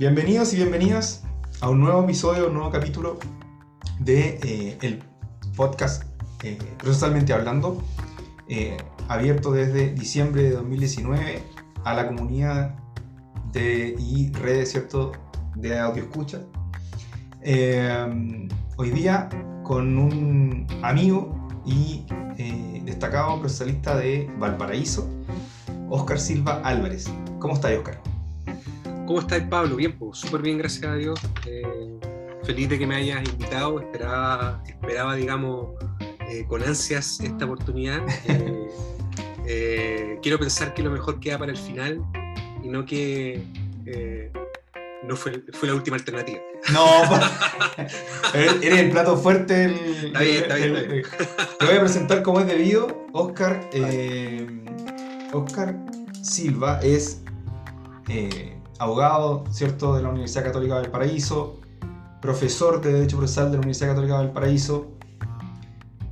Bienvenidos y bienvenidas a un nuevo episodio, un nuevo capítulo de eh, el podcast eh, Procesalmente Hablando, eh, abierto desde diciembre de 2019 a la comunidad de, y redes ¿cierto? de audio escucha. hoy día con un amigo y destacado procesalista de Valparaíso, Oscar Silva Álvarez. ¿Cómo estás, Oscar? ¿Cómo estás, Pablo? Bien, pues, súper bien, gracias a Dios. Eh, feliz de que me hayas invitado. Esperaba, esperaba digamos, eh, con ansias esta oportunidad. Eh, quiero pensar que lo mejor queda para el final y no que no fue, fue, la última alternativa. No, eres el plato fuerte. está bien, está bien, Te voy a presentar como es debido. Oscar, Oscar Silva es abogado, ¿cierto?, de la Universidad Católica del Paraíso, profesor de Derecho Procesal de la Universidad Católica del Paraíso,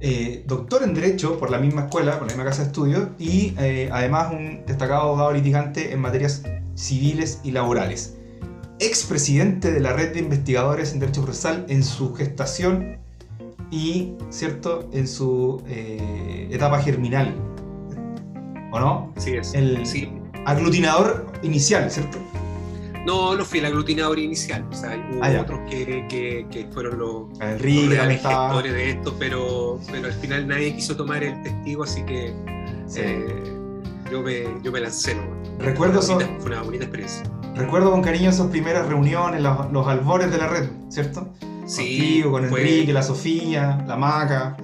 eh, doctor en Derecho por la misma escuela, por la misma casa de estudios, y eh, además un destacado abogado litigante en materias civiles y laborales. Expresidente de la red de investigadores en Derecho Procesal en su gestación y, ¿cierto?, en su eh, etapa germinal. ¿O no? Sí, es. El aglutinador inicial, ¿cierto? No, no fui el aglutinador inicial. O sea, hubo ah, otros que, que, fueron los, el reales gestores de esto, pero, pero al final nadie quiso tomar el testigo, así que eh, yo, me, yo me lancé. Recuerdo fue una, bonita, experiencia. Recuerdo con cariño esas primeras reuniones, los, los albores de la red, ¿cierto? Sí. Contigo, con Enrique, la Sofía, la Maca.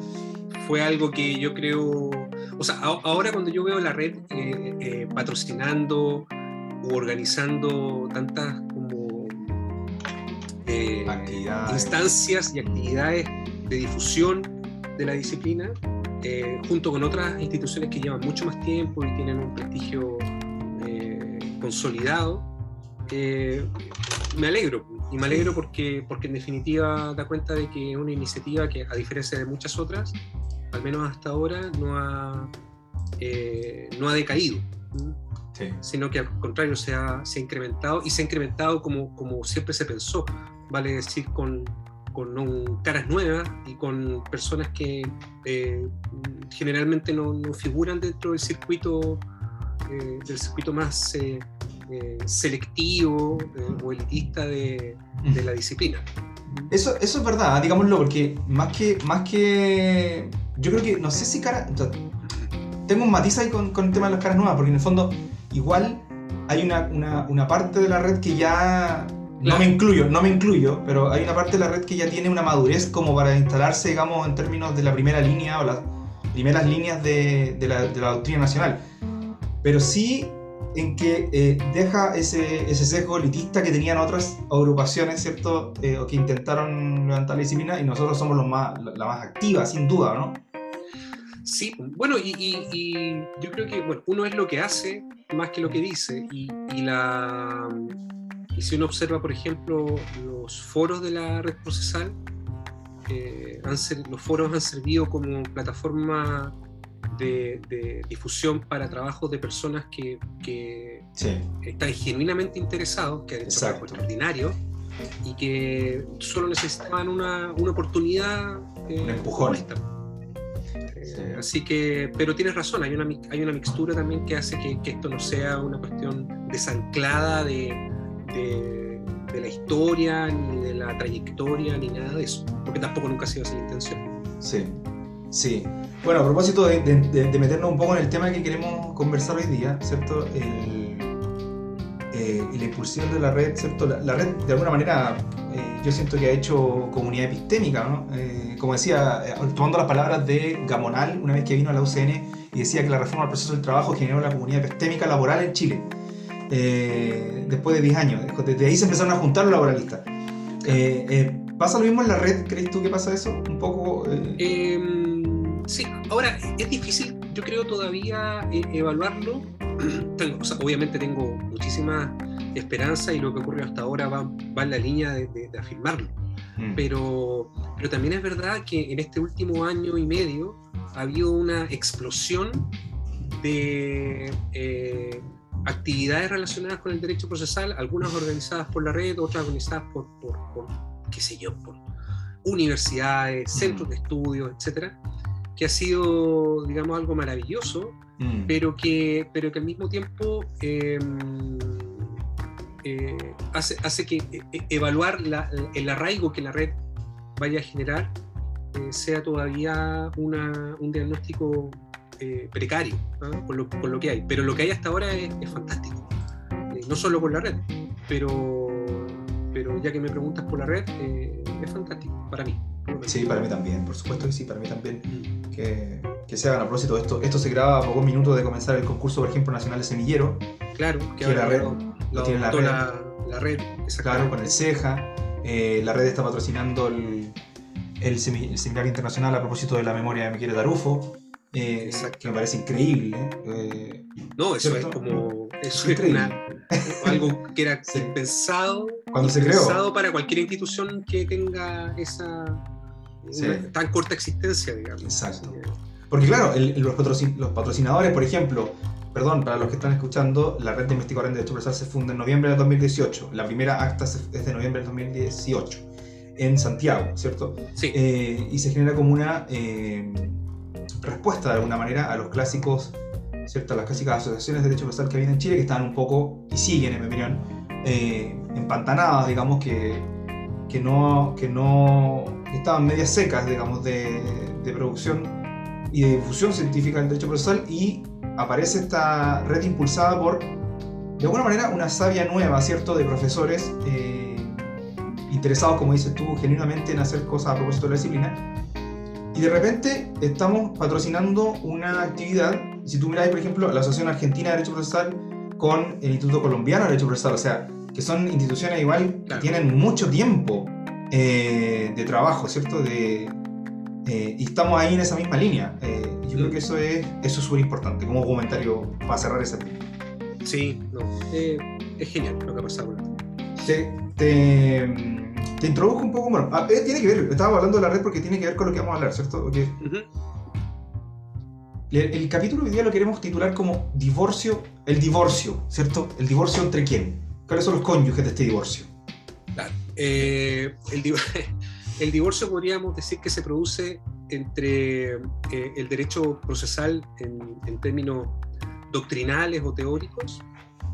Fue algo que yo creo. O sea, ahora cuando yo veo la red eh, eh, patrocinando organizando tantas como eh, instancias y actividades de difusión de la disciplina, eh, junto con otras instituciones que llevan mucho más tiempo y tienen un prestigio eh, consolidado, me alegro. Y me alegro porque, porque en definitiva da cuenta de que es una iniciativa que, a diferencia de muchas otras, al menos hasta ahora, no ha, no ha decaído sino que al contrario se ha, se ha, incrementado y se ha incrementado como, como siempre se pensó, vale decir, con, con caras nuevas y con personas que eh, generalmente no, no, figuran dentro del circuito, eh, del circuito más eh, selectivo o elitista de, de, la disciplina. Eso, eso es verdad, digámoslo, porque más que, más que. Yo creo que, no sé si cara. tengo un matiz ahí con, con el tema de las caras nuevas, porque en el fondo igual hay una, una, parte de la red que ya no me incluyo, no me incluyo, pero hay una parte de la red que ya tiene una madurez como para instalarse, digamos, en términos de la primera línea o las primeras líneas de, de, la, de la, doctrina nacional. Pero sí en que eh, deja ese, ese, sesgo elitista que tenían otras agrupaciones, ¿cierto? Eh, o que intentaron levantar la disciplina y nosotros somos los más, la más activa, sin duda, ¿no? Sí, bueno, y, y, yo creo que bueno, uno es lo que hace más que lo que dice. Y, la, y si uno observa, por ejemplo, los foros de la red procesal, eh, han los foros han servido como plataforma de, difusión para trabajos de personas que, que están genuinamente interesados, que han hecho trabajo extraordinario y que solo necesitaban una, una oportunidad. Eh, un empujón. Así que, pero tienes razón, hay una, hay una mixtura también que hace que, esto no sea una cuestión desanclada de, de, la historia, ni de la trayectoria, ni nada de eso, porque tampoco nunca ha sido esa la intención. Sí, sí. Bueno, a propósito de, meternos un poco en el tema que queremos conversar hoy día, ¿cierto? El, eh, y la impulsión de la red, ¿cierto? La, red, de alguna manera, eh, yo siento que ha hecho comunidad epistémica, ¿no? Eh, como decía, tomando las palabras de Gamonal, una vez que vino a la UCN y decía que la reforma del proceso del trabajo generó la comunidad epistémica laboral en Chile, después de 10 años. Desde ahí se empezaron a juntar los laboralistas. ¿Pasa lo mismo en la red? ¿Crees tú que pasa eso? Un poco... Em, sí, ahora es difícil, yo creo todavía evaluarlo obviamente tengo muchísima esperanza y lo que ocurrió hasta ahora va, en la línea de, afirmarlo. Mm. Pero, pero también es verdad que en este último año y medio ha habido una explosión de, eh, actividades relacionadas con el derecho procesal, algunas organizadas por la red, otras organizadas por, por, por qué sé yo, por universidades, centros de estudios, etcétera, que ha sido, digamos, algo maravilloso, Mm. pero que, pero que al mismo tiempo eh, eh, hace, hace que eh, eh, evaluar la- el arraigo que la red vaya a generar sea todavía una- un diagnóstico precario con, lo, con lo que hay. Pero lo que hay hasta ahora es, es fantástico. No solo con la red, pero, pero ya que me preguntas por la red, es fantástico para mí. Sí, para mí también, por supuesto que sí, para mí también. Mm. Que, que se hagan a propósito esto. Esto se graba a pocos minutos de comenzar el concurso, por ejemplo, nacional de semillero. Claro, Que ahora la red lo- lo tiene la red. la, la red, Claro, con el CEJA. Eh, la red está patrocinando el, el, semi- el seminario internacional a propósito de la memoria de Miquel Tarufo. eh, que me parece increíble. eh, No, eso ¿Cierto? es como. Eso Es una- algo que era Sí. pensado, Cuando se creó. pensado para cualquier institución que tenga esa Sí. una tan corta existencia, digamos. Exacto. Porque claro, el- los, patrocin- los patrocinadores, por ejemplo, perdón, para los que están escuchando, la red de investigadores en derecho procesal se funda en noviembre del 2018. La primera acta es de noviembre del 2018 en Santiago, ¿cierto? Sí, Eh, y se genera como una eh, respuesta de alguna manera a los clásicos, ¿cierto? A las clásicas asociaciones de derecho procesal que había en Chile, que estaban un poco, y siguen en mi opinión, eh, empantanadas, digamos, que, que no, que no que estaban medias secas, digamos, de, de producción y de difusión científica del derecho procesal y aparece esta red impulsada por, de alguna manera, una savia nueva, ¿cierto?, de profesores eh, interesados, como dices tú, genuinamente en hacer cosas a propósito de la disciplina. Y de repente estamos patrocinando una actividad, si tú miras, por ejemplo, la Asociación Argentina de Derecho Procesal con el Instituto Colombiano de Derecho Procesal, o sea, que son instituciones igual Claro. que tienen mucho tiempo eh, de trabajo, ¿cierto? De, eh, y estamos ahí en esa misma línea. Eh, yo creo que eso es eso es súper importante como comentario para cerrar ese tema. sí, no. es genial lo que ha pasado. Te, te, te introduzco un poco, bueno, ah, tiene que ver, estaba hablando de la red porque tiene que ver con lo que vamos a hablar, ¿cierto? Ujú. el, el capítulo hoy día lo queremos titular como divorcio, el divorcio, ¿cierto? El divorcio entre quién? ¿Cuáles son los cónyuges de este divorcio? Claro. Eh, el, div- el divorcio podríamos decir que se produce entre eh, el derecho procesal en, en términos doctrinales o teóricos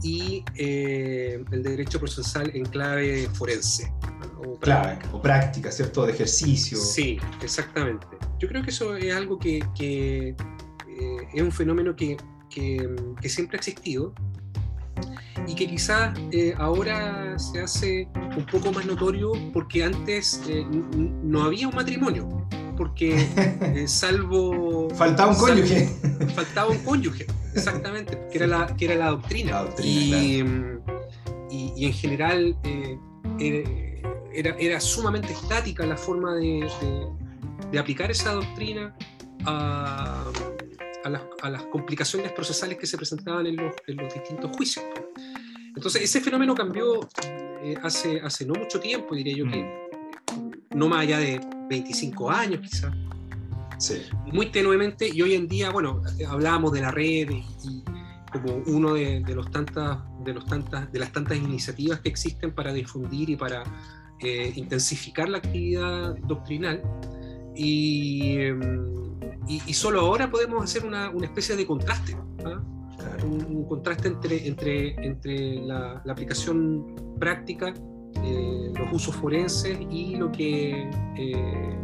y eh, el derecho procesal en clave forense. ¿no? O Clave, o práctica, ¿cierto? De ejercicio. Sí, exactamente. Yo creo que eso es algo que, que, eh, es un fenómeno que, que- que siempre ha existido y que quizás eh, ahora se hace un poco más notorio porque antes eh, no había un matrimonio, porque eh, salvo... Faltaba un cónyuge. faltaba un cónyuge, exactamente, que era la, que era la doctrina. La doctrina, y, mm, y- y en general era, era sumamente estática la forma de, de- de aplicar esa doctrina a, a las, a las complicaciones procesales que se presentaban en los, en los distintos juicios. Entonces, ese fenómeno cambió eh, hace, hace no mucho tiempo, diría yo que no más allá de 25 años quizás Sí. muy tenuemente y hoy en día, bueno, hablábamos de la red y, y como uno de, de los tantas, de, los tantas, de las tantas iniciativas que existen para difundir y para eh, intensificar la actividad doctrinal. Y, em, y, y solo ahora podemos hacer una, una especie de contraste, ¿ah? Un, un contraste entre, entre, entre la, la aplicación práctica, eh, los usos forenses y lo que eh,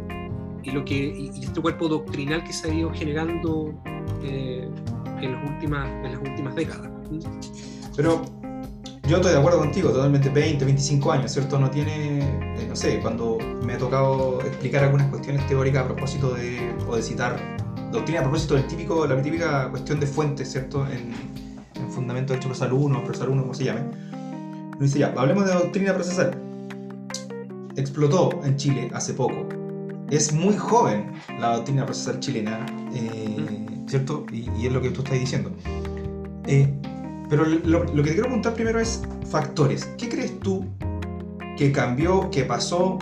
y lo que y, y este cuerpo doctrinal que se ha ido generando eh, en, las últimas, en las últimas décadas. Pero yo estoy de acuerdo contigo, totalmente 20, 25 años, ¿cierto? No tiene, eh, no sé, cuando me ha tocado explicar algunas cuestiones teóricas a propósito de, o de citar doctrina a propósito del típico, la típica cuestión de fuentes, ¿cierto? En, en Fundamento de Hecho Procesal 1, Procesal 1, como se llame. Uno dice ya, hablemos de doctrina procesal. Explotó en Chile hace poco. Es muy joven la doctrina procesal chilena, eh, ¿cierto? Y, y es lo que tú estás diciendo. Eh, pero lo, lo que te quiero preguntar primero es factores. ¿Qué crees tú que cambió, que pasó?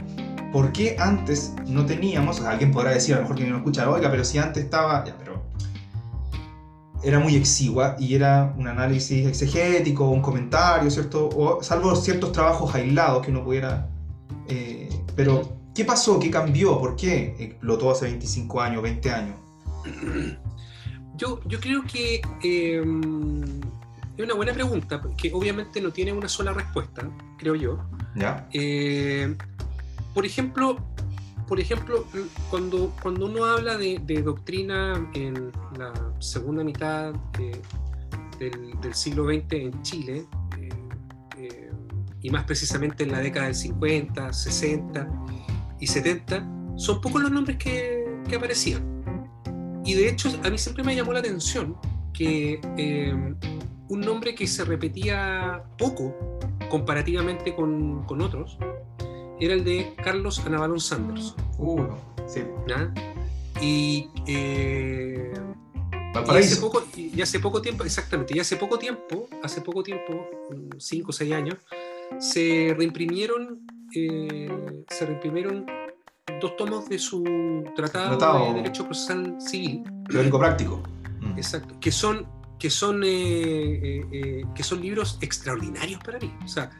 ¿Por qué antes no teníamos? alguien podrá decir, a lo mejor que no escucha, oiga, pero si antes estaba. Ya, pero. era muy exigua y era un análisis exegético, un comentario, ¿cierto? Salvo ciertos trabajos aislados que uno pudiera... eh, pero, ¿qué pasó? ¿Qué cambió? ¿Por qué explotó hace 25 años, 20 años? Yo, yo creo que eh, es una buena pregunta, que obviamente no tiene una sola respuesta, creo yo. ¿Ya? Eh, por ejemplo, por ejemplo, cuando, cuando uno habla de, de doctrina en la segunda mitad eh, del, del siglo XX en Chile, eh, y más precisamente en la década del 50, 60 y 70, son pocos los nombres que, que aparecían. Y de hecho, a mí siempre me llamó la atención que un nombre que se repetía poco comparativamente con, con otros era el de Carlos Anabalón Sanders. Uh, sí. Y, eh, y hace, poco, y hace poco tiempo, exactamente, y hace poco tiempo, hace poco tiempo, 5 o 6 años, se reimprimieron, eh, se reimprimieron dos tomos de su tratado, Tratado. de Derecho Procesal Civil, Teórico práctico. Mm. exacto, que son, que son, eh, eh, eh, que son libros extraordinarios para mí. O sea,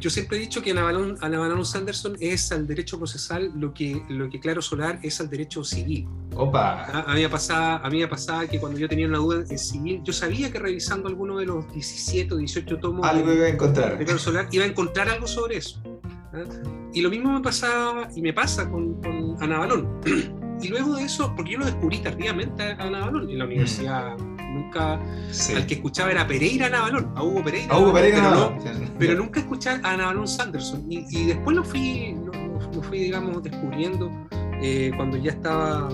yo siempre he dicho que Anabalón, Anabalón Sanderson es al derecho procesal lo que, lo que Claro Solar es al derecho civil. Opa. A, a mí me pasaba, a mí me pasaba que cuando yo tenía una duda en civil, yo sabía que revisando alguno de los 17 o 18 tomos Algo de, iba a encontrar. de Claro Solar iba a encontrar algo sobre eso. ¿ah? Y lo mismo me pasaba y me pasa con, con Ana Balón. Y luego de eso, porque yo lo descubrí tardíamente a Ana Balón en la universidad, nunca. Sí. Al que escuchaba era Pereira a Hugo Pereira. A Hugo Pereira pero, no. no- pero nunca escuché a Ana Balón Sanderson. Y, y después lo fui, lo, lo fui, digamos, descubriendo eh, cuando ya estaba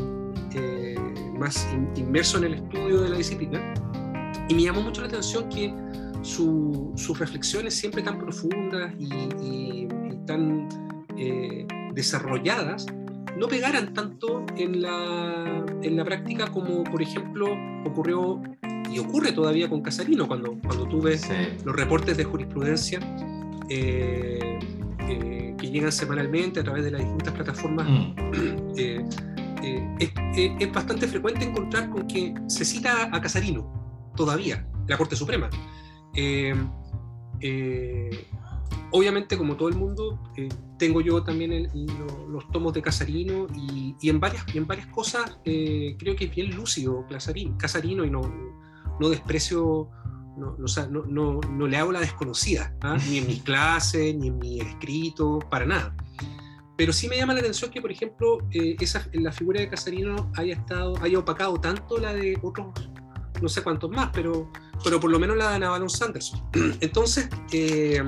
eh, más in- inmerso en el estudio de la disciplina. Y me llamó mucho la atención que su- sus reflexiones siempre tan profundas y, y- y tan eh, desarrolladas no pegaran tanto en la, en la práctica como, por ejemplo, ocurrió y ocurre todavía con Casarino, cuando, cuando tú ves Sí. los reportes de jurisprudencia eh, eh, que llegan semanalmente a través de las distintas plataformas, Mm. eh, es, es- es bastante frecuente encontrar con que se cita a Casarino todavía, la Corte Suprema. Obviamente, como todo el mundo, eh, tengo yo también el- lo- los tomos de Casarino y, y en, varias, y en varias cosas eh, creo que es bien lúcido Casarino, Casarino y no, no desprecio, no, no, o sea, no- no- no le hago la desconocida, ¿ah? ni en mis clases, ni en mi escrito, para nada. Pero sí me llama la atención que, por ejemplo, eh, esa, la figura de Casarino haya, estado, haya opacado tanto la de otros, no sé cuántos más, pero, pero por lo menos la de Navalon Sanderson. Entonces, eh,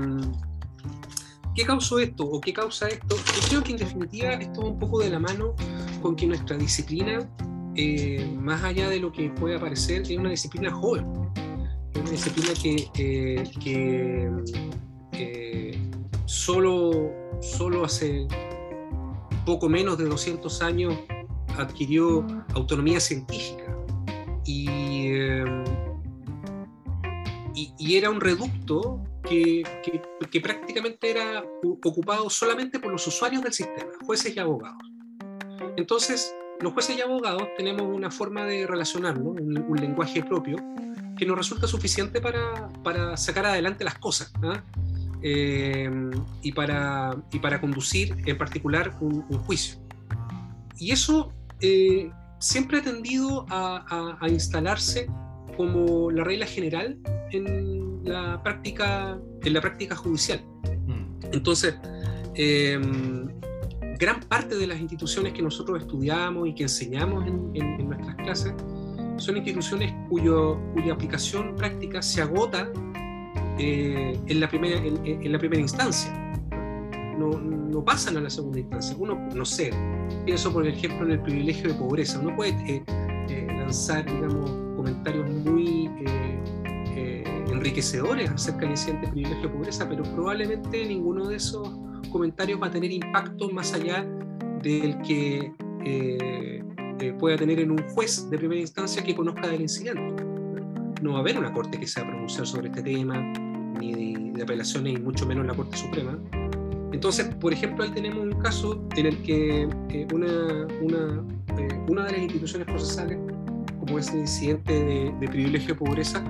¿qué causó esto o qué causa esto? Yo creo que en definitiva esto va un poco de la mano con que nuestra disciplina, eh, más allá de lo que puede parecer, es una disciplina joven. Es una disciplina que, eh, eh, solo, solo hace poco menos de 200 años adquirió autonomía científica y, eh, y era un reducto que, prácticamente era ocupado solamente por los usuarios del sistema, jueces y abogados. Entonces, los jueces y abogados tenemos una forma de relacionarnos, un, lenguaje propio, que nos resulta suficiente para, sacar adelante las cosas. ¿ah? eh, y, para, conducir en particular un, juicio. Y eso eh, siempre ha tendido a instalarse como la regla general en la práctica, en la práctica judicial. Mm. Entonces, eh, gran parte de las instituciones que nosotros estudiamos y que enseñamos en, en- en nuestras clases son instituciones cuyo, cuya aplicación práctica se agota eh, en, la primera, en, en la primera instancia. No, no pasan a la segunda instancia. Uno, no sé, pienso por ejemplo en el privilegio de pobreza. Uno puede eh, eh, lanzar, digamos, comentarios muy enriquecedores acerca del incidente privilegio pobreza, pero probablemente ninguno de esos comentarios va a tener impacto más allá del que eh, eh, pueda tener en un juez de primera instancia que conozca del incidente. No va a haber una corte que se va a pronunciar sobre este tema, ni de, de apelaciones, y mucho menos la Corte Suprema. Entonces, por ejemplo, ahí tenemos un caso en el que eh, una, una, eh, una de las instituciones procesales, como como ese incidente de, de privilegio de pobreza,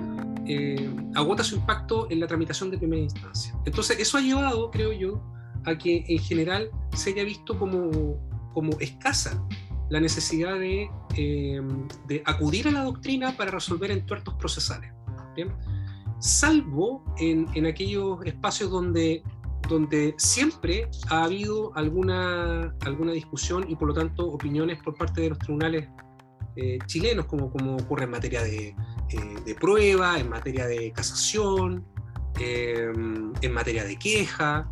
eh, agota su impacto en la tramitación de primera instancia. Entonces, eso ha llevado, creo yo, a que en general se haya visto como, como escasa la necesidad de, eh, de acudir a la doctrina para resolver entuertos procesales. ¿bien? Salvo en, en aquellos espacios donde donde siempre ha habido alguna, alguna discusión y por lo tanto opiniones por parte de los tribunales eh, chilenos, como, como ocurre en materia de, eh, de prueba, en materia de casación, eh, en materia de queja,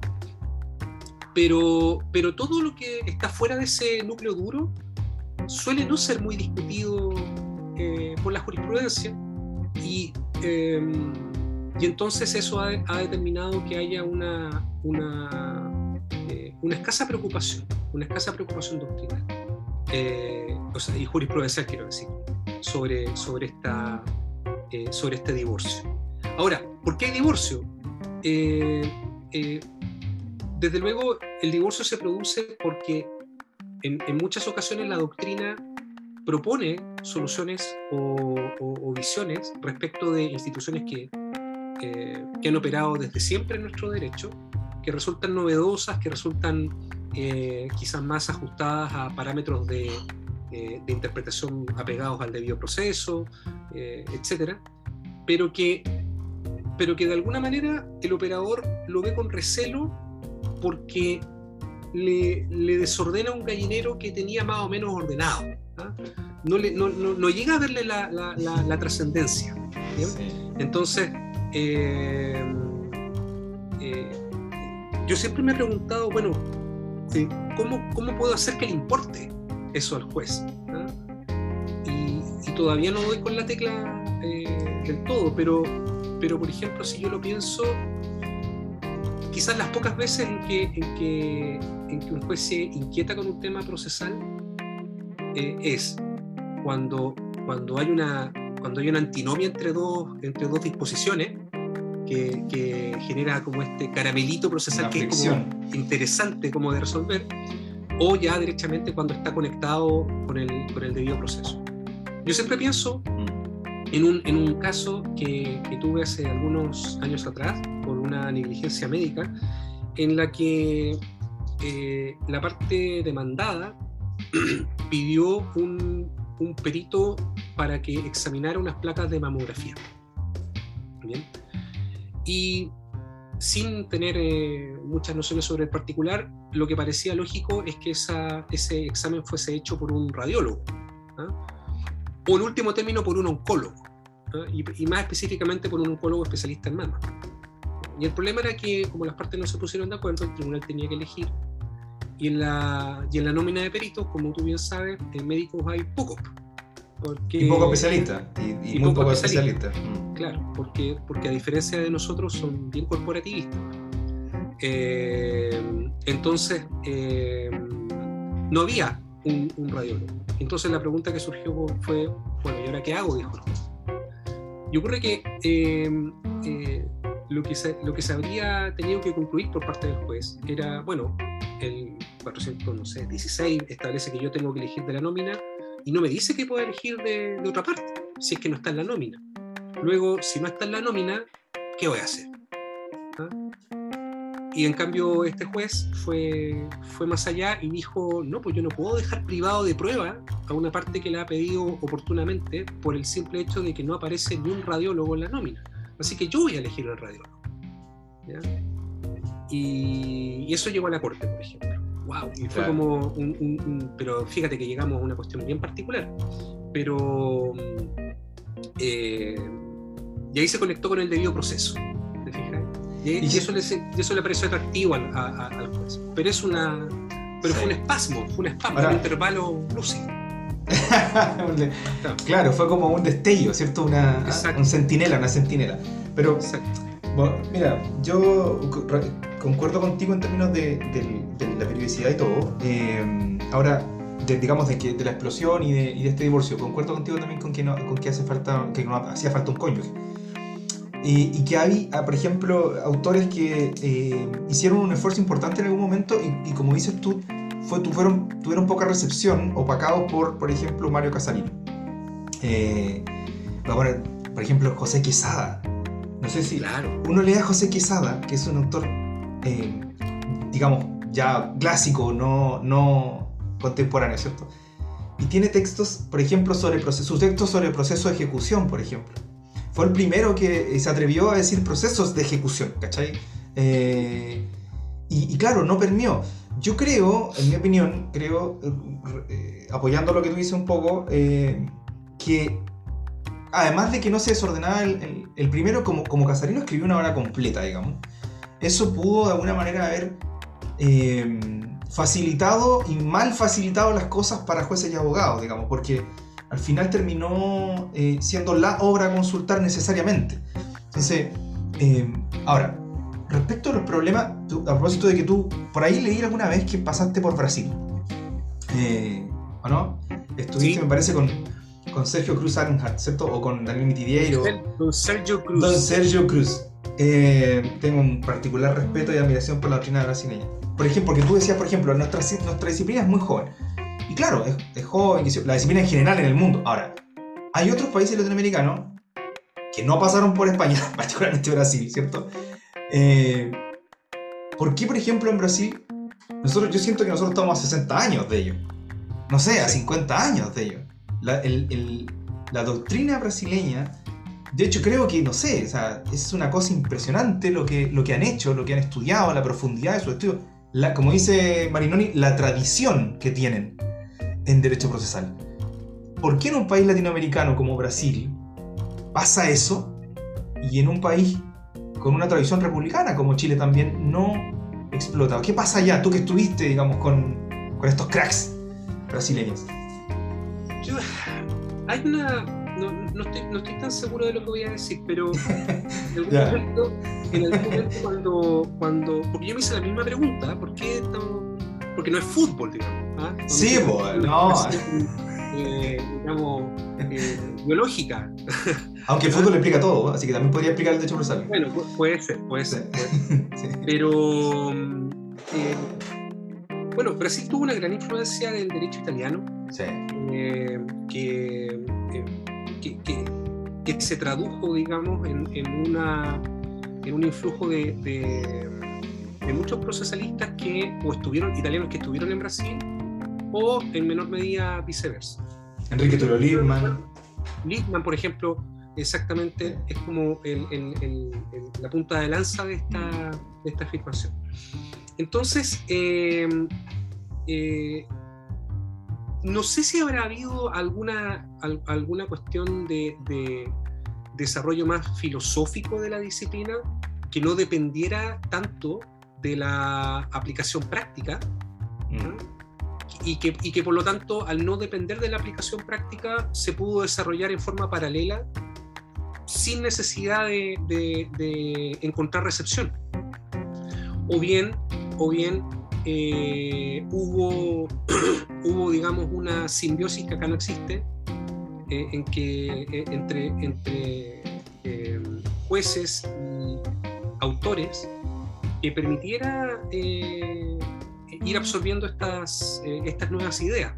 pero, pero todo lo que está fuera de ese núcleo duro suele no ser muy discutido por la jurisprudencia. Y, y entonces eso ha, determinado que haya una, una, una escasa preocupación, una escasa preocupación doctrinal eh, o sea, y jurisprudencial quiero decir, sobre, sobre, esta, eh, sobre este divorcio. Ahora, ¿por qué hay divorcio? Eh, eh, desde luego, el divorcio se produce porque en, en, muchas ocasiones la doctrina propone soluciones o, o, o visiones respecto de instituciones que, que han operado desde siempre en nuestro derecho, que resultan novedosas, que resultan eh, quizás más ajustadas a parámetros de, eh, de, interpretación apegados al debido proceso, eh, etcétera, pero que, pero que de alguna manera el operador lo ve con recelo porque le, le desordena un gallinero que tenía más o menos ordenado. ¿ah? No, le, no, no, no, llega a verle la, la, la, la trascendencia. Sí. Entonces, eh, yo siempre me he preguntado, bueno, ¿cómo, ¿cómo puedo hacer que le importe eso al juez? ¿Ah? Y, y, todavía no doy con la tecla eh, del todo, pero, pero por ejemplo, si yo lo pienso, quizás las pocas veces en que, en que, en que un juez se inquieta con un tema procesal eh, es cuando, cuando, hay una, cuando hay una antinomia entre dos, entre dos disposiciones que, que, genera como este caramelito procesal que es como interesante como de resolver, o ya directamente cuando está conectado con el, con el debido proceso. Yo siempre pienso en un, en un caso que, que, tuve hace algunos años atrás por una negligencia médica, en la que eh, la parte demandada pidió un, un perito para que examinara unas placas de mamografía. Bien y sin tener eh, muchas nociones sobre el particular, lo que parecía lógico es que ese examen fuese hecho por un radiólogo, ¿ah? o en último término por un oncólogo, ¿ah? y, más específicamente por un oncólogo especialista en mama. Y el problema era que como las partes no se pusieron de acuerdo, el tribunal tenía que elegir, y en la, y en la nómina de peritos, como tú bien sabes, en médicos hay pocos. Porque, y poco especialista, y, y, y muy poco, poco especialista. especialista. Mm. Claro, porque, porque a diferencia de nosotros son bien corporativistas. Eh, entonces, eh, no había un, un, radiólogo. Entonces la pregunta que surgió fue, bueno, ¿y ahora qué hago? Dijo. Y ocurre que eh, lo que, se, lo que se habría tenido que concluir por parte del juez era, bueno, el 416 establece que yo tengo que elegir de la nómina y no me dice que puedo elegir de, otra parte, si es que no está en la nómina. Luego, si no está en la nómina, ¿qué voy a hacer? ¿Ah? Y en cambio este juez fue, fue más allá y dijo, no, pues yo no puedo dejar privado de prueba a una parte que la ha pedido oportunamente por el simple hecho de que no aparece ni un radiólogo en la nómina. Así que yo voy a elegir al radiólogo. Y, y, eso llegó a la corte, por ejemplo. Wow, y fue como un, un, un, Pero fíjate que llegamos a una cuestión bien particular. Pero... Eh, y ahí se conectó con el debido proceso. ¿Te fijas? Y, y, eso, le, eso le pareció atractivo al, a, al juez. Pero es una. Pero sí. fue un espasmo, fue un espasmo, Ahora, un intervalo lúcido. claro, fue como un destello, ¿cierto? Una, un centinela, una centinela. Pero, bueno, mira, yo concuerdo contigo en términos de, de, de la periodicidad y todo. Eh, ahora, de, digamos, de, que, de la explosión y de, y este divorcio, concuerdo contigo también con que, no, con que, hace falta, que no hacía falta un cónyuge. Y, y, que hay, ah, por ejemplo, autores que eh, hicieron un esfuerzo importante en algún momento y, y como dices tú, fue, tuvieron, tuvieron poca recepción, opacados por, por ejemplo, Mario Casalino. Eh, por ejemplo, José Quesada. No sé si Claro. uno lee a José Quesada, que es un autor, eh, digamos, ya clásico, no, no contemporáneo, ¿cierto? Y tiene textos, por ejemplo, sobre proceso, sus textos sobre proceso de ejecución, por ejemplo. Fue el primero que se atrevió a decir procesos de ejecución, ¿cachai? Eh, y, claro, no permió. Yo creo, en mi opinión, creo, eh, eh, apoyando lo que tú dices un poco, eh, que además de que no se desordenaba el, el- el primero, como, como Casarino escribió una obra completa, digamos, eso pudo de alguna manera haber eh, facilitado y mal facilitado las cosas para jueces y abogados, digamos, porque al final terminó eh, siendo la obra a consultar necesariamente. Entonces, eh, ahora, respecto a los problemas, tú- a propósito de que tú por ahí leí alguna vez que pasaste por Brasil, ¿o no? Estuviste, Sí. me parece, con, con Sergio Cruz Arenhardt, ¿cierto? O con Daniel Mitidiero. Don Sergio Cruz. Don Sergio Cruz. Eh, tengo un particular respeto y admiración por la doctrina brasileña. Por ejemplo, porque tú decías, por ejemplo, nuestra, nuestra disciplina es muy joven. Y claro, es, es joven, la disciplina en general en el mundo. Ahora, hay otros países latinoamericanos que no pasaron por España, particularmente Brasil, ¿cierto? Eh, ¿Por qué, por ejemplo, en Brasil, nosotros, yo siento que nosotros estamos a 60 años de ello? No sé, a Sí. 50 años de ello. La, el- el- la doctrina brasileña, de hecho creo que, no sé, o sea, es una cosa impresionante lo que, lo que han hecho, lo que han estudiado, la profundidad de su estudio. La, como dice Marinoni, la tradición que tienen en derecho procesal. ¿Por qué en un país latinoamericano como Brasil pasa eso y en un país con una tradición republicana como Chile también no explota? ¿Qué pasa allá? Tú que estuviste, digamos, con, con estos cracks brasileños. Yo, hay una. No, no estoy, no estoy tan seguro de lo que voy a decir, pero en algún momento, en algún momento cuando, cuando. Porque yo me hice la misma pregunta, ¿por qué estamos.? Porque no es fútbol, digamos. ¿ah? Sí, una no. eh, digamos, eh, biológica. Aunque el fútbol explica todo, así que también podría explicar el derecho procesal. Bueno, pu- puede ser, puede ser. puede ser. Sí. Pero. mm, eh, bueno, Brasil tuvo una gran influencia del derecho italiano. Sí. eh, que, eh, que- que se tradujo, digamos, en, en una, en un influjo de, de- de muchos procesalistas que o estuvieron, italianos que estuvieron en Brasil, o en menor medida viceversa. Enrique Toro Liebman. Littman, por ejemplo, exactamente es como el- el- el- el- la punta de lanza de esta, de esta afirmación. Entonces, eh, eh, no sé si habrá habido alguna, al- alguna cuestión de, de desarrollo más filosófico de la disciplina que no dependiera tanto de la aplicación práctica Mm. y que, y que por lo tanto al no depender de la aplicación práctica se pudo desarrollar en forma paralela sin necesidad de, de- de encontrar recepción. O bien, o bien eh, hubo, hubo, digamos, una simbiosis que acá no existe, eh, en que eh, entre, entre jueces y autores que permitiera ir absorbiendo estas, estas nuevas ideas.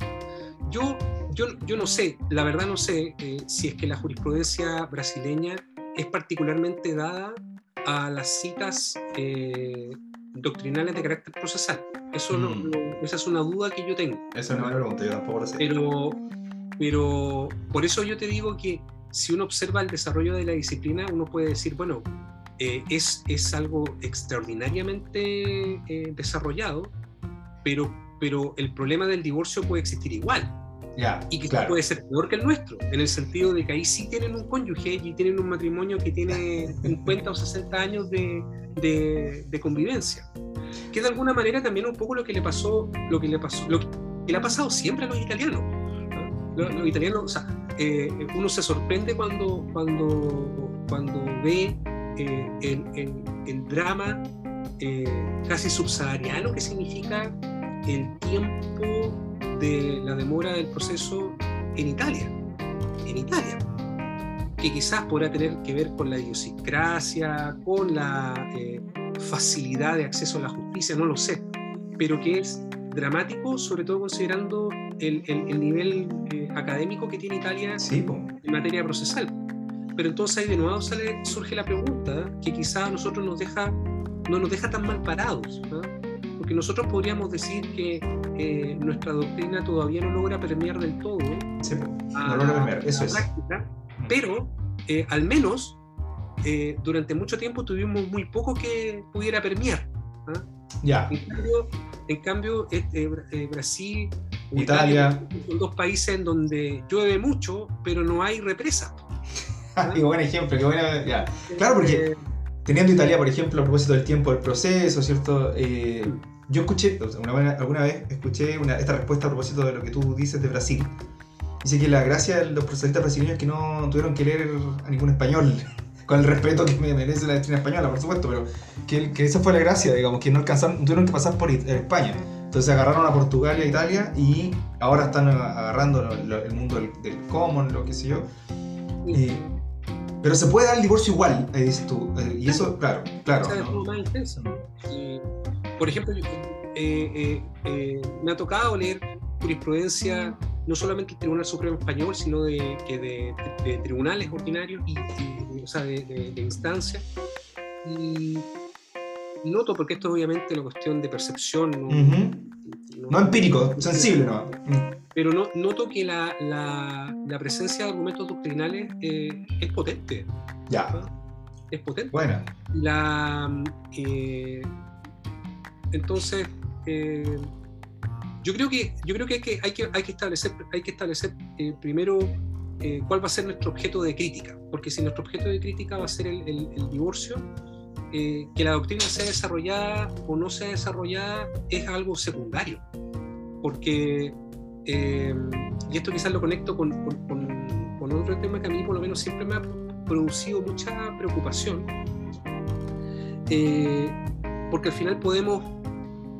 Yo, yo, yo no sé, la verdad no sé si es que la jurisprudencia brasileña es particularmente dada a las citas doctrinales de carácter procesal. Eso no- Mm. no- esa es una duda que yo tengo. Esa es una pregunta, yo tampoco lo sé. Pero, pero por eso yo te digo que si uno observa el desarrollo de la disciplina, uno puede decir, bueno, eh, es, es algo extraordinariamente eh, desarrollado, pero, pero el problema del divorcio puede existir igual ya, y que claro. puede ser peor que el nuestro, en el sentido de que ahí sí tienen un cónyuge y tienen un matrimonio que tiene 50 o 60 años de, de- de convivencia. Que de alguna manera también un poco lo que le pasó, lo que le pasó, lo que le ha pasado siempre a los italianos. ¿no? Los, los italianos, o sea, eh, uno se sorprende cuando, cuando, cuando ve eh, el, el- el drama eh, casi subsahariano que significa el tiempo de la demora del proceso en Italia. En Italia. Que quizás podrá tener que ver con la idiosincrasia, con la eh, facilidad de acceso a la justicia, no lo sé. Pero que es dramático, sobre todo considerando el, el, nivel eh, académico que tiene Italia en materia procesal. Pero entonces ahí de nuevo sale, surge la pregunta que quizá a nosotros nos deja, no nos deja tan mal parados. Porque nosotros podríamos decir que eh, nuestra doctrina todavía no logra permear del todo sí, no logra permear, eso es. Práctica, pero eh, al menos durante mucho tiempo tuvimos muy poco que pudiera permear. Ya. En cambio, eh, Brasil, Italia, son dos países en donde llueve mucho, pero no hay represa. qué buen ejemplo, qué buena. Ya. Claro, porque eh, teniendo Italia, por ejemplo, a propósito del tiempo del proceso, ¿cierto? Eh, yo escuché, alguna vez escuché esta respuesta a propósito de lo que tú dices de Brasil. Dice que la gracia de los procesalistas brasileños es que no tuvieron que leer a ningún español con el respeto que me merece la doctrina española, por supuesto, pero que, que, esa fue la gracia, digamos, que no alcanzaron, tuvieron que pasar por España. Entonces agarraron a Portugal y a Italia y ahora están agarrando el mundo del, common, lo que sé yo. pero se puede dar el divorcio igual, eh, dices tú. Eh, y eso, claro, claro. Por ejemplo, eh, me ha tocado leer jurisprudencia no solamente del Tribunal Supremo Español, sino de, que de, tribunales ordinarios y, o sea, de, instancia. Y noto, porque esto es obviamente una cuestión de percepción. No, empírico, sensible, ¿no? Pero no, noto que la, la, presencia de argumentos doctrinales eh, es potente. Ya. Es potente. Bueno. La, eh, entonces, eh, yo creo que, yo creo que, hay, que, hay, que, establecer, hay que establecer eh, primero eh, cuál va a ser nuestro objeto de crítica, porque si nuestro objeto de crítica va a ser el, divorcio, que la doctrina sea desarrollada o no sea desarrollada es algo secundario, porque, y esto quizás lo conecto con, con, con, otro tema que a mí por lo menos siempre me ha producido mucha preocupación, porque al final podemos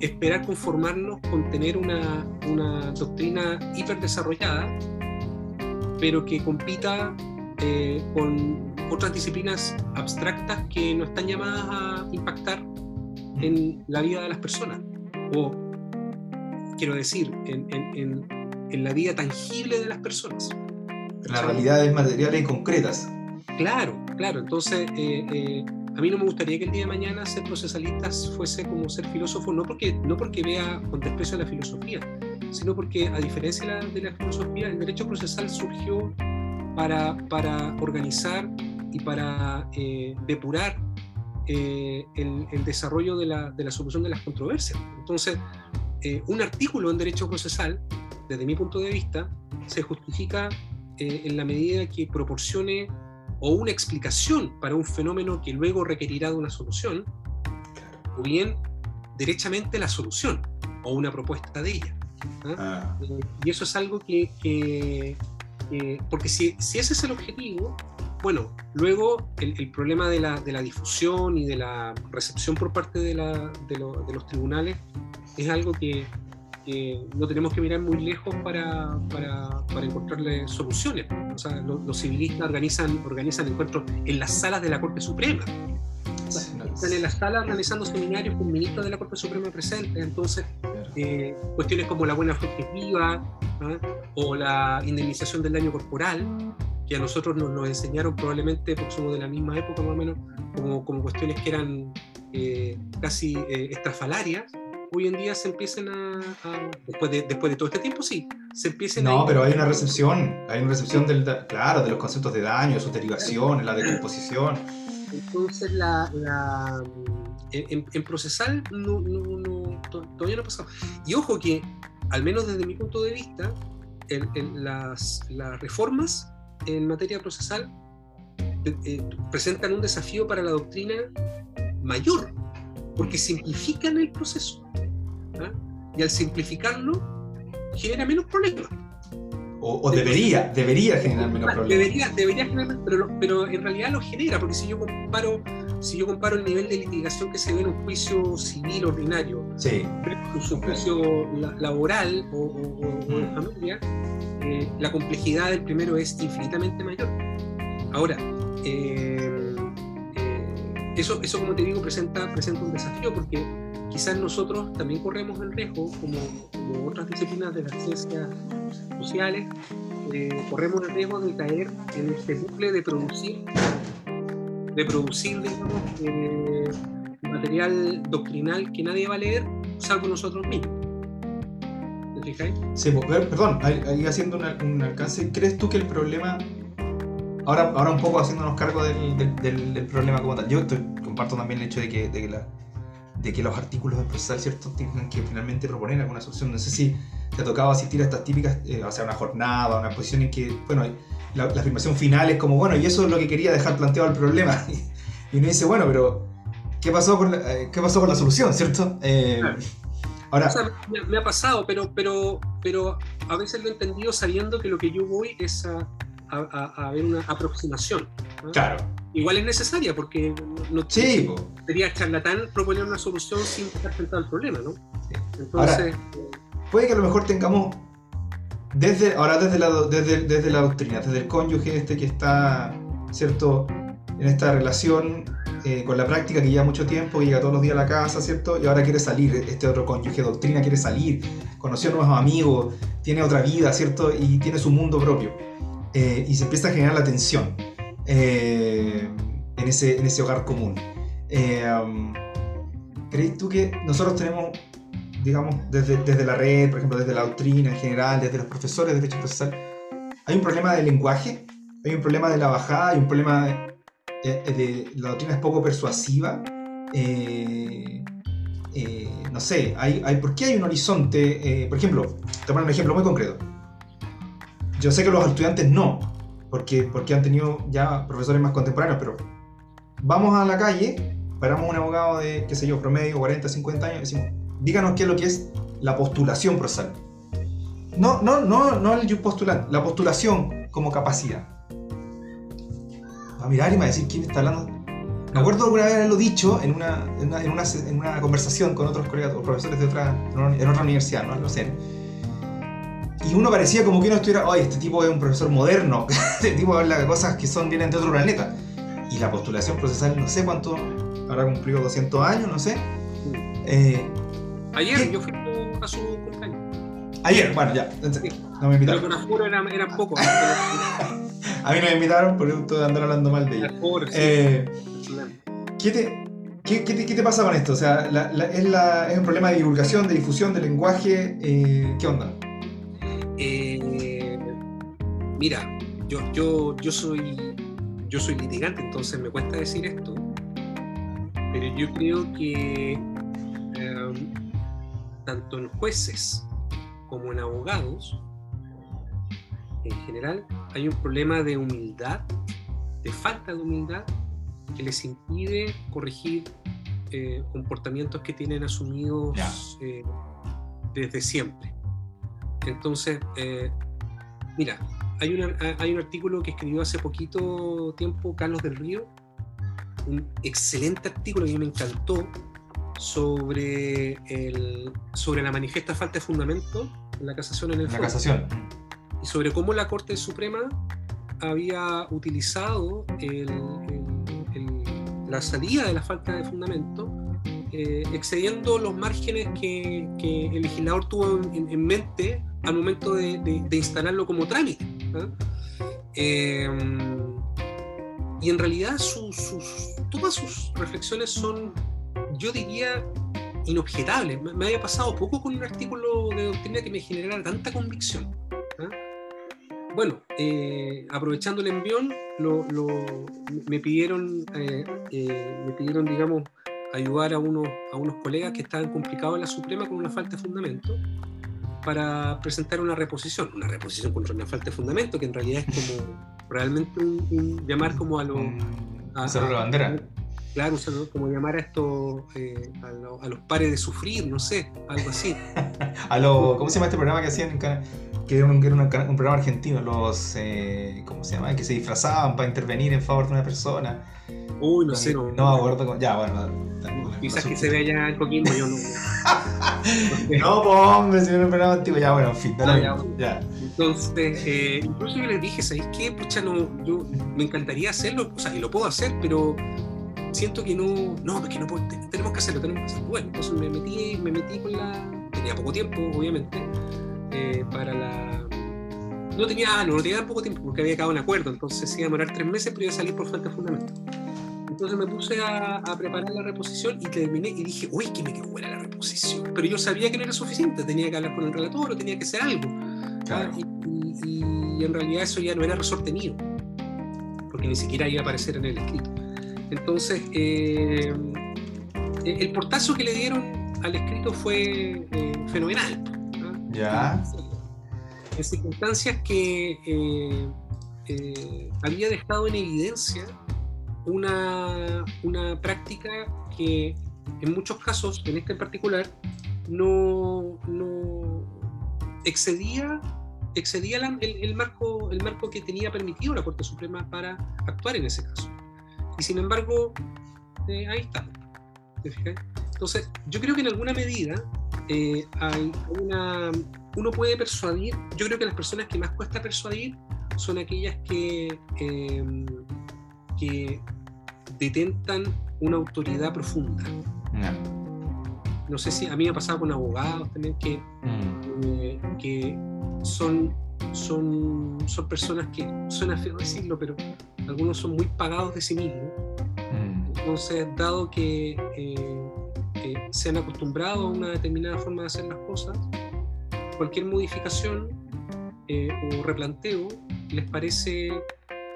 esperar conformarnos con tener una, una doctrina hiperdesarrollada, pero que compita eh, con otras disciplinas abstractas que no están llamadas a impactar en la vida de las personas. O, quiero decir, en, en, en, la vida tangible de las personas. Las realidades materiales y concretas. Claro, claro. Entonces, eh, eh, a mí no me gustaría que el día de mañana ser procesalista fuese como ser filósofo, no porque, no porque vea con desprecio la filosofía, sino porque a diferencia de la, filosofía, el derecho procesal surgió para, para organizar y para eh, depurar eh, el, desarrollo de la, de la, solución de las controversias. Entonces, eh, un artículo en derecho procesal, desde mi punto de vista, se justifica en la medida que proporcione o una explicación para un fenómeno que luego requerirá de una solución, o bien derechamente la solución o una propuesta de ella. ¿ah? Ah. Y eso es algo que, porque si, si, ese es el objetivo, bueno, luego el, problema de la, de la, difusión y de la recepción por parte de, la, de, de los tribunales es algo que, no tenemos que mirar muy lejos para, para, para encontrarle soluciones. O sea, los, civilistas organizan, organizan encuentros en las salas de la Corte Suprema. están en las salas organizando seminarios con ministros de la Corte Suprema presentes. Entonces, eh, cuestiones como la buena ¿ah? o la indemnización del daño corporal, que a nosotros nos, nos, enseñaron probablemente, porque somos de la misma época más o menos, como, como cuestiones que eran eh, casi eh, estrafalarias, hoy en día se empiecen a, después, de, después de todo este tiempo, sí, se empiecen no, pero hay una recepción, hay una recepción del, claro, de los conceptos de daño, sus derivaciones, la decomposición. Entonces, la, la en, en, procesal no, no, no, todavía no ha pasado. Y ojo que, al menos desde mi punto de vista, en, las, las, reformas en materia procesal eh, eh, presentan un desafío para la doctrina mayor, porque simplifican el proceso. ¿ah? Y al simplificarlo, genera menos problemas. O, debería, debería generar menos problemas. Debería, debería generar pero, pero en realidad lo genera, porque si yo comparo si yo comparo el nivel de litigación que se ve en un juicio civil ordinario sí. versus un juicio laboral o, o, mm. familia, eh, la complejidad del primero es infinitamente mayor. Ahora, eh, eso, eso como te digo, presenta, presenta un desafío porque quizás nosotros también corremos el riesgo, como, como otras disciplinas de las ciencias sociales, eh, corremos el riesgo de caer en este bucle de producir, de producir digamos, eh, material doctrinal que nadie va a leer, salvo nosotros mismos. ¿Te fijáis? Sí, pues, ver, perdón, ahí, haciendo un alcance, ¿crees tú que el problema, ahora, ahora un poco haciéndonos cargo del, del- del- del problema como tal, yo estoy- comparto también el hecho de que, de que, la- de que los artículos procesal, ¿cierto?, tienen que finalmente proponer alguna solución. No sé si te ha tocado asistir a estas típicas, eh, o sea, una jornada, una exposición en que, bueno, la, la afirmación final es como, bueno, y eso es lo que quería dejar planteado el problema. y uno dice, bueno, pero, ¿qué pasó con la, eh, ¿qué pasó con la solución, ¿cierto? Eh, Claro. ahora, O sea, me, me ha pasado, pero, pero, pero a veces lo he entendido sabiendo que lo que yo voy es a, a- a- a ver una aproximación. ¿no? claro, Igual es necesaria porque no, sí, sería charlatán proponer una solución sin estar frente al problema, ¿no? Sí. Entonces, puede que a lo mejor tengamos desde ahora desde la desde, desde la doctrina desde el cónyuge este que está cierto en esta relación eh, con la práctica que lleva mucho tiempo que llega todos los días a la casa cierto y ahora quiere salir este otro cónyuge doctrina quiere salir conoció nuevos amigos tiene otra vida cierto y tiene su mundo propio. Eh, y se empieza a generar la tensión eh, en ese en ese hogar común Eh, um, ¿crees tú que nosotros tenemos digamos, desde, desde la red, por ejemplo, desde la doctrina en general, desde los profesores de derecho procesal, hay un problema de lenguaje, hay un problema de la bajada, hay un problema de, de- de- la doctrina es poco persuasiva. eh, eh, no sé, hay, hay, ¿por qué hay un horizonte? eh, por ejemplo, te un ejemplo muy concreto. Yo sé que los estudiantes no, porque, porque han tenido ya profesores más contemporáneos, pero vamos a la calle, paramos un abogado de, qué sé yo, promedio, 40, 50 años, y decimos, díganos qué es lo que es la postulación procesal. No, no, no, no el postulante, la postulación como capacidad. Va a mirar y me va a decir quién está hablando. Me acuerdo alguna vez haberlo dicho en una, en una, en una, en una conversación con otros colegas o profesores de otra, en otra universidad, no lo sé. Y uno parecía como que uno estuviera, oye, este tipo es un profesor moderno, este tipo habla de cosas que son vienen de otro planeta. Y la postulación procesal, no sé cuánto, habrá cumplido 200 años, no sé. Eh, ayer ¿qué? yo fui a su cumpleaños. Ayer, bueno, ya. no me Pero invitaron. con aforo eran, eran pocos. A mí no me invitaron por esto de andar hablando mal de ella. Aforo, sí, Eh. ¿qué, te, qué, qué te, qué te pasa con esto? O sea, la- la- es, la- es un problema de divulgación, de difusión, de lenguaje. eh, ¿Qué onda? Eh, mira, yo, yo, yo soy yo soy litigante, entonces me cuesta decir esto, pero yo creo que eh, tanto en jueces como en abogados, en general, hay un problema de humildad, de falta de humildad, que les impide corregir eh, comportamientos que tienen asumidos eh, desde siempre. Entonces, eh, mira, hay, una- hay un artículo que escribió hace poquito tiempo Carlos del Río, un excelente artículo que a mí me encantó sobre, el, sobre la manifiesta falta de fundamento en la casación en el La casación. y sobre cómo la Corte Suprema había utilizado el- el- el- la salida de la falta de fundamento, eh, excediendo los márgenes que, que el legislador tuvo en, en mente al momento de, de- de instalarlo como trámite. Eh, y en realidad sus- sus- todas sus reflexiones son, yo diría, inobjetables. Me, me había pasado poco con un artículo de doctrina que me generara tanta convicción. Bueno, eh, aprovechando el envión, lo- lo- me pidieron, eh, eh, me pidieron, digamos, ayudar a unos, a unos colegas que estaban complicados en la Suprema con una falta de fundamento para presentar una reposición, una reposición contra una falta de fundamento, que en realidad es como realmente un, un llamar como a los... Un- a- un saludo a la bandera. Claro, un saludo, como llamar a estos, eh, a, lo- a los pares de sufrir, no sé, algo así. A lo, ¿Cómo se llama este programa que hacían Que era un, que era un un programa argentino, los. eh, ¿Cómo se llama? Que se disfrazaban para intervenir en favor de una persona. Uy, no sé, no, No me acuerdo. cómo- Ya, bueno. Quizás que se vea ya en Coquimbo, yo no. No, pues, hombre, si era un programa antiguo. Ya, bueno, en fin, da lo Ah, ya. Entonces, eh, incluso yo les dije, ¿sabéis qué? Pucha, no, yo me encantaría hacerlo, o sea, y lo puedo hacer, pero siento que no, no, es que no puedo, tenemos que hacerlo, tenemos que hacerlo. Bueno, entonces me metí, me metí con la, tenía poco tiempo, obviamente, eh, para la, no tenía, no, no tenía poco tiempo porque había acabado un acuerdo, entonces iba a demorar tres meses, pero iba a salir por falta de fundamento. Entonces me puse a, a, preparar la reposición y terminé y dije, uy, que me quedó buena la reposición. Pero yo sabía que no era suficiente, tenía que hablar con el relator o tenía que hacer algo. Claro. Y, y, y, en realidad eso ya no era resorte mío, porque ni siquiera iba a aparecer en el escrito. Entonces, eh, el portazo que le dieron al escrito fue eh, fenomenal. ¿no? Ya. En circunstancias que eh, había dejado en evidencia una, una práctica que en muchos casos, en este en particular, no, no excedía, excedía el, el, marco, el marco que tenía permitido la Corte Suprema para actuar en ese caso. Y sin embargo, eh, ahí está. Entonces, yo creo que en alguna medida eh, hay una, uno puede persuadir, yo creo que las personas que más cuesta persuadir son aquellas que, eh, que detentan una autoridad profunda. No. no. sé si a mí me ha pasado con abogados también que, Mm. eh, que son, son, son personas que, suena feo decirlo, pero algunos son muy pagados de sí mismos. Mm. Entonces, dado que eh, eh, se han acostumbrado a una determinada forma de hacer las cosas, cualquier modificación eh, o replanteo les parece,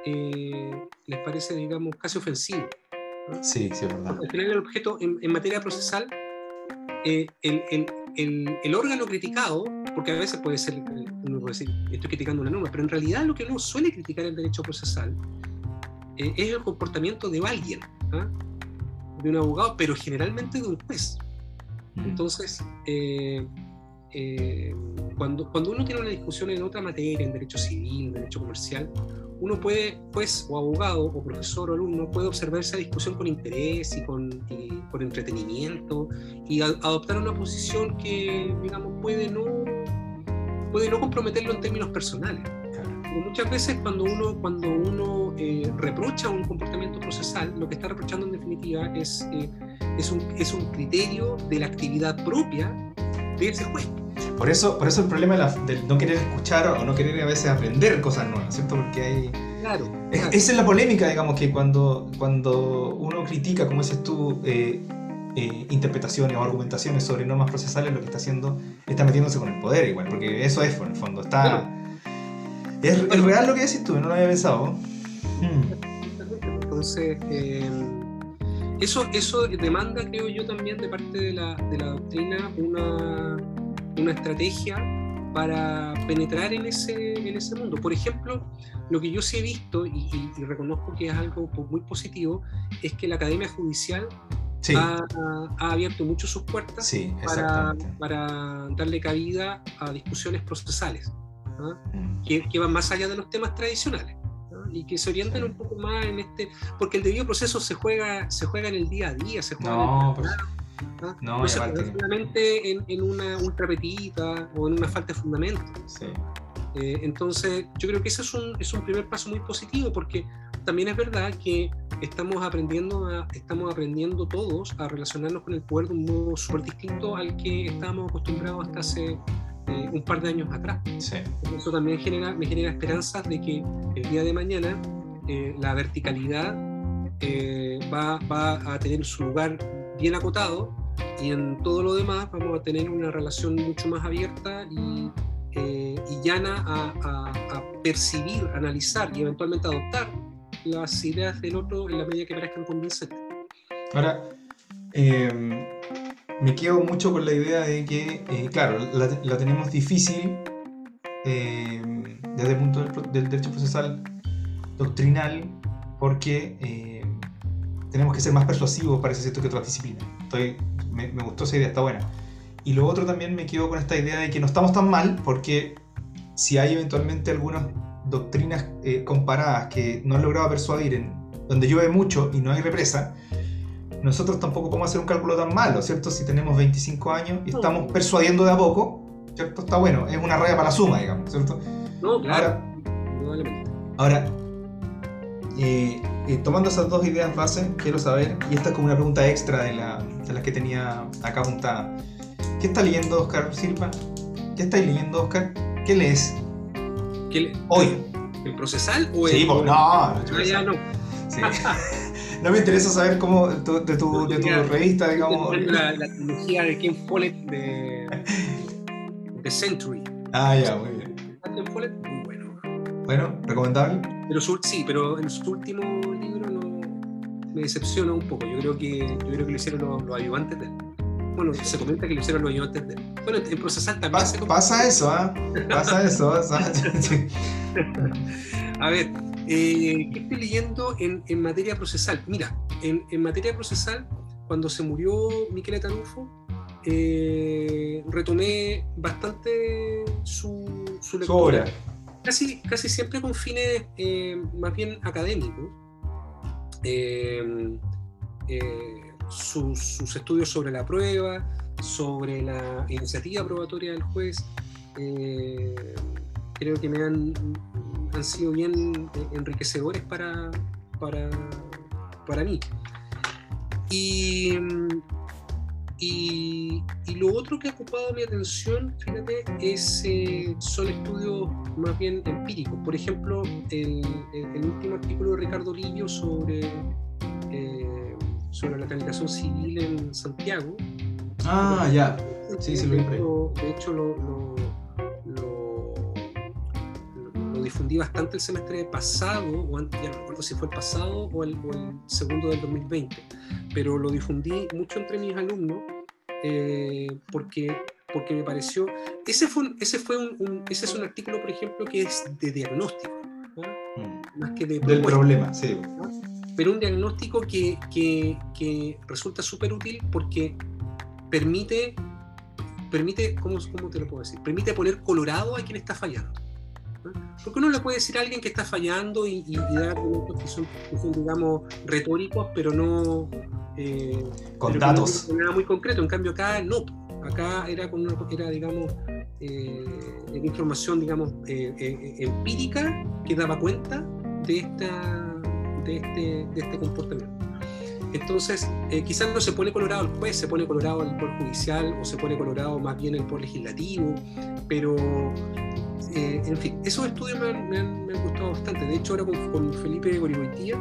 eh, les parece, digamos, casi ofensivo. ¿no? Sí, sí, es verdad. Al final, el objeto en, en materia procesal, eh, el, el, el, el, órgano criticado, porque a veces puede ser, uno puede decir, estoy criticando una norma, pero en realidad lo que uno suele criticar en derecho procesal eh, es el comportamiento de alguien, ¿ah? de un abogado, pero generalmente de un juez. Mm. Entonces, eh, cuando, cuando uno tiene una discusión en otra materia, en derecho civil, en derecho comercial, uno puede, pues, o abogado, o profesor, o alumno, puede observar esa discusión con interés y con, y con entretenimiento y a, adoptar una posición que, digamos, puede no, puede no comprometerlo en términos personales. Muchas veces cuando uno, cuando uno eh, reprocha un comportamiento procesal, lo que está reprochando en definitiva es, eh, es, un, es un criterio de la actividad propia de ese juez. Por eso, por eso el problema de, la, de, no querer escuchar o no querer a veces aprender cosas nuevas, ¿cierto? Porque hay... Claro. Es, esa es la polémica, digamos, que cuando, cuando uno critica, como dices tú, eh, eh, interpretaciones o argumentaciones sobre normas procesales, lo que está haciendo está metiéndose con el poder igual, porque eso es, en el fondo, está... Claro. Es, es, real lo que decís tú, no lo había pensado. Hmm. Entonces, eh, eso, eso demanda, creo yo, también de parte de la, de la doctrina una, una estrategia para penetrar en ese, en ese mundo. Por ejemplo, lo que yo sí he visto, y, y, y reconozco que es algo muy positivo, es que la Academia Judicial sí. ha, ha, abierto mucho sus puertas sí, para, para, darle cabida a discusiones procesales, ¿no? mm. que, que, van más allá de los temas tradicionales. ¿no? Y que se orientan sí. un poco más en este, porque el debido proceso se juega, se juega en el día a día, se juega no, en el ¿no? No, no se solamente en, en, una ultrapetita o en una falta de fundamento. Sí. Eh, entonces, yo creo que ese es un, es un primer paso muy positivo porque también es verdad que estamos aprendiendo, a, estamos aprendiendo todos a relacionarnos con el poder de un modo súper distinto al que estábamos acostumbrados hasta hace eh, un par de años atrás. Sí. Eso también genera, me genera esperanzas de que el día de mañana eh, la verticalidad eh, va, va a tener su lugar bien acotado y en todo lo demás vamos a tener una relación mucho más abierta y, eh, y llana a, a, a, percibir, analizar y eventualmente adoptar las ideas del otro en la medida que parezcan convincentes. Ahora, eh, me quedo mucho con la idea de que, eh, claro, la, la, tenemos difícil eh, desde el punto del, del, derecho procesal doctrinal porque eh, tenemos que ser más persuasivos, parece cierto, que otras disciplinas. Estoy, me, me, gustó esa idea, está buena. Y lo otro también me quedo con esta idea de que no estamos tan mal, porque si hay eventualmente algunas doctrinas eh, comparadas que no han logrado persuadir, en donde llueve mucho y no hay represa, nosotros tampoco podemos hacer un cálculo tan malo, ¿cierto? Si tenemos 25 años y estamos persuadiendo de a poco, ¿cierto? Está bueno, es una raya para la suma, digamos, ¿cierto? No, claro. Ahora, ahora eh, eh, tomando esas dos ideas base, quiero saber, y esta es como una pregunta extra de, la, de las que tenía acá apuntada. ¿Qué está leyendo Oscar Silva? ¿Qué estáis leyendo, Oscar? ¿Qué lees? ¿Qué le- Hoy. ¿El procesal o Sí, el.? porque no, Ah, ya no. Sí. No me interesa saber cómo tu- de, tu, de tu Ya. revista, digamos. La, la trilogía de Ken Follett de. de Century. Ah, ya, muy bien. Ken Follett, muy bueno. Recomendable. Pero su- sí, pero en su último libro no me decepciona un poco. Yo creo que, yo creo que lo hicieron los, los ayudantes de él. Bueno, se comenta que lo hicieron los ayudantes de él. Bueno, en procesal también Pas- se comenta. pasa eso, ¿ah? Pasa eso. Sí. A ver, eh, ¿qué estoy leyendo en, en materia procesal? Mira, en, en materia procesal, cuando se murió Michele Tarufo, eh, retomé bastante su, su lectura. Casi, casi siempre con fines eh, más bien académicos. Eh, eh, sus, estudios sobre la prueba, sobre la iniciativa probatoria del juez, creo que me han, sido bien enriquecedores para, para, para mí. Y, y, y lo otro que ha ocupado mi atención, fíjate, es, eh, son estudios más bien empíricos. Por ejemplo, el, el- último artículo de Ricardo Lillo sobre, eh, sobre la tramitación civil en Santiago. Ah, ya. Sí, sí, lo hecho- De hecho, lo, lo, lo- lo- lo difundí bastante el semestre pasado, o antes, ya no recuerdo si fue el pasado o el, o el segundo del 2020, pero lo difundí mucho entre mis alumnos eh, porque, porque me pareció. Ese fue, un- ese, fue un, un- ese es un artículo, por ejemplo, que es de diagnóstico, ¿no? Mm. más que de Del problema, sí. pero un diagnóstico que, que- que resulta súper útil porque permite, permite ¿cómo, ¿cómo te lo puedo decir? Permite poner colorado a quien está fallando. ¿no? Porque uno le puede decir a alguien que está fallando y, y- y dar argumentos que son, que son, digamos, retóricos, pero no... eh, Con datos. nada muy concreto. En cambio acá no. Acá era, con una, era digamos, eh, información, digamos, eh, eh, empírica que daba cuenta de, esta, de, este, de este comportamiento. Entonces, eh, quizás no se pone colorado el juez, se pone colorado el Poder Judicial o se pone colorado más bien el Poder Legislativo, pero, eh, en fin, esos estudios me han, me han- me han gustado bastante. De hecho, ahora con, con Felipe Gorigoitía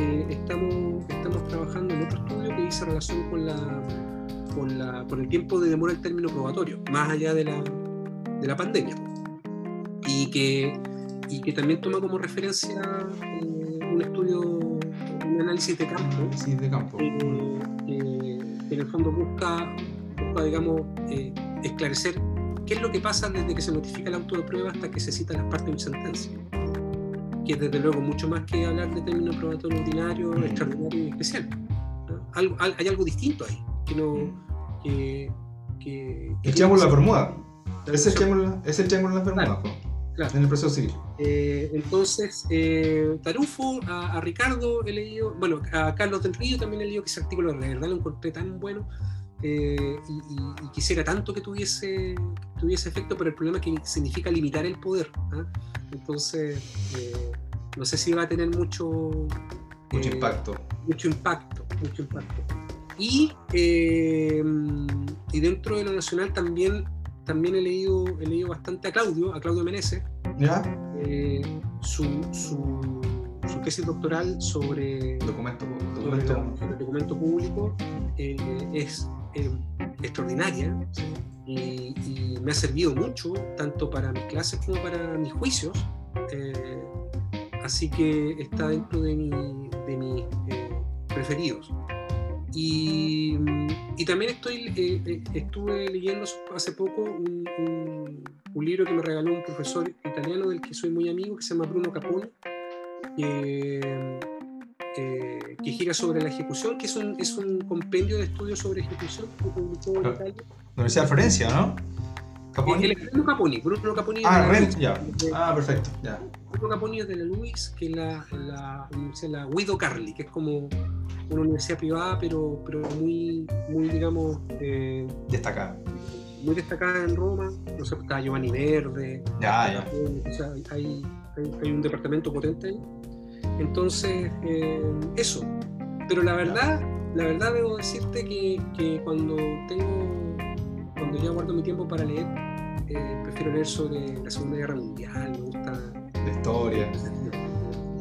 eh, estamos, estamos trabajando en otro estudio que dice relación con, la, con, la, con el tiempo de demora del término probatorio, más allá de la, de la pandemia. Y que, y que también toma como referencia eh, un estudio, un análisis de campo Sí, de campo. eh, que en el fondo busca, busca digamos, eh, esclarecer qué es lo que pasa desde que se notifica el auto de prueba hasta que se citan las partes de una sentencia. Que es desde luego mucho más que hablar de término probatorio ordinario, Mm. extraordinario y especial. ¿no? Algo- al- hay algo distinto ahí, que no. Que, que, que El triángulo de la que Bermuda. Es el triángulo, de las Bermudas, Claro. en el proceso civil. Eh, entonces, eh, Tarufo, a, a Ricardo he leído, bueno, a Carlos del Río también he leído que ese artículo de verdad lo encontré tan bueno eh, y, y- y quisiera tanto que tuviese, tuviese efecto, pero el problema es que significa limitar el poder. ¿ah? Entonces, eh, no sé si va a tener mucho, Mucho eh, impacto. mucho impacto, mucho impacto. Y, y dentro de lo nacional también, también he, leído, he leído bastante a Claudio, a Claudio Meneses, ¿Ya? su, su, su tesis doctoral sobre, Documento. documento. documento público eh, es extraordinaria y, me ha servido mucho, tanto para mis clases como para mis juicios. eh, así que está dentro de, mi, mis eh, preferidos. Y, también estoy, eh, estuve leyendo hace poco un, libro que me regaló un profesor italiano del que soy muy amigo, que se llama Bruno Caponi, que, eh, que gira sobre la ejecución, que es un, es un compendio de estudios sobre ejecución que publicó en. Italia. Universidad de Florencia, ¿no? Caponi. El Bruno Caponi, Bruno Caponi Ah, Ren, Luis, ya. de- Ah, perfecto, ya. Bruno Caponi es de la Luis, que es la, la universidad, la Guido Carli, que es como una universidad privada, pero, pero muy, muy digamos, eh, Destacada. muy destacada en Roma. No sé, está Giovanni Verde, Ya, ya. o sea, hay, hay, hay un departamento potente ahí. Entonces, eh, eso. Pero la verdad, la verdad debo decirte que, que, cuando tengo, cuando ya guardo mi tiempo para leer, eh, prefiero leer sobre la Segunda Guerra Mundial, me gusta... La historia.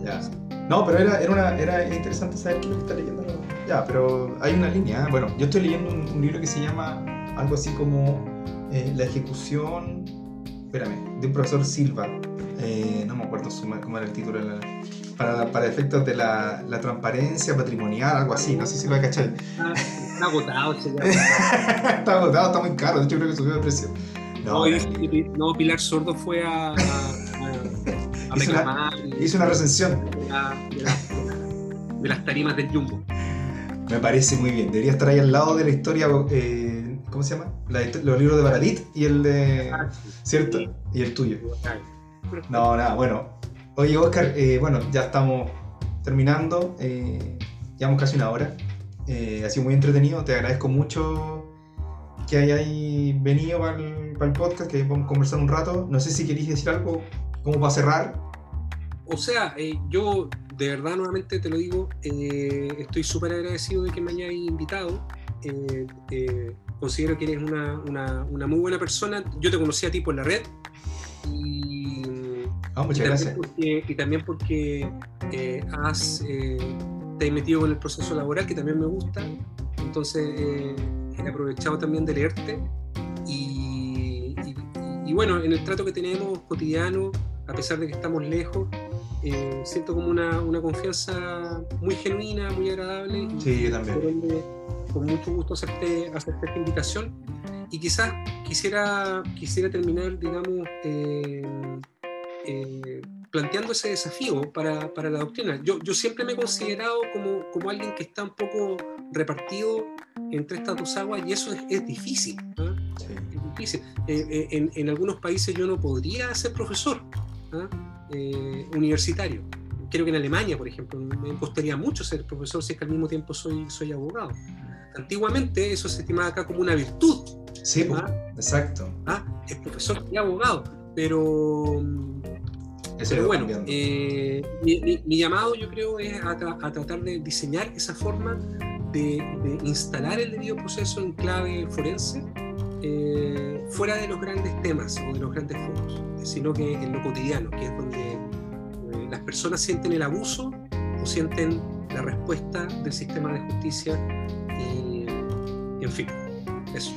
Ya. No, pero era, era, una, era interesante saber qué es lo que está leyendo. Ya, pero hay una línea. ¿eh? Bueno, yo estoy leyendo un, un libro que se llama algo así como eh, La ejecución, espérame, de un profesor Silva. Eh, no me acuerdo cómo era el título. Para, para efectos de la, la, transparencia patrimonial, algo así. No sé si lo a cachar. Ah, está agotado, Está agotado, está muy caro. De hecho, creo que subió de precio. No, no, Pilar Sordo fue a, a, a, hizo, una, hizo una recensión de, la, de, la, de, las tarimas del Jumbo. Me parece muy bien. Debería estar ahí al lado de la historia. Eh, ¿Cómo se llama? La, los libros de Baradit y el de. ¿Cierto? Y el tuyo. No, nada, bueno. Oye, Oscar, eh, bueno, ya estamos terminando. Eh, llevamos casi una hora. Eh, ha sido muy entretenido. Te agradezco mucho que hayáis venido para el, podcast, que a conversar un rato. No sé si queréis decir algo como para cerrar. O sea, yo de verdad nuevamente te lo digo, estoy súper agradecido de que me hayáis invitado. Considero que eres una, muy buena persona. Yo te conocí a ti por la red. Oh, muchas y gracias. Porque, y también porque has, te has metido en el proceso laboral, que también me gusta. Entonces he aprovechado también de leerte. Y, y, y bueno, en el trato que tenemos cotidiano, a pesar de que estamos lejos, eh, siento como una, una, confianza muy genuina, muy agradable. Sí, yo también. con mucho gusto acepté, acepté esta invitación. Y quizás quisiera, quisiera terminar, digamos, eh, eh, planteando ese desafío para, para, la doctrina. Yo, yo siempre me he considerado como, como alguien que está un poco repartido entre estas dos aguas y eso es, es difícil. ¿eh? Sí. Es difícil. en, en, algunos países yo no podría ser profesor. Eh, universitario. Creo que en Alemania, por ejemplo, me costaría mucho ser profesor si es que al mismo tiempo soy, soy abogado. Antiguamente eso se estimaba acá como una virtud. Sí, ¿ah? exacto. ¿Ah? Es profesor y abogado, pero, pero bueno, eh, mi, mi, mi, llamado yo creo es a, tra a, tratar de diseñar esa forma de, de instalar el debido proceso en clave forense eh, fuera de los grandes temas o de los grandes foros, sino que en lo cotidiano, que es donde eh, las personas sienten el abuso o sienten la respuesta del sistema de justicia y, en fin, eso.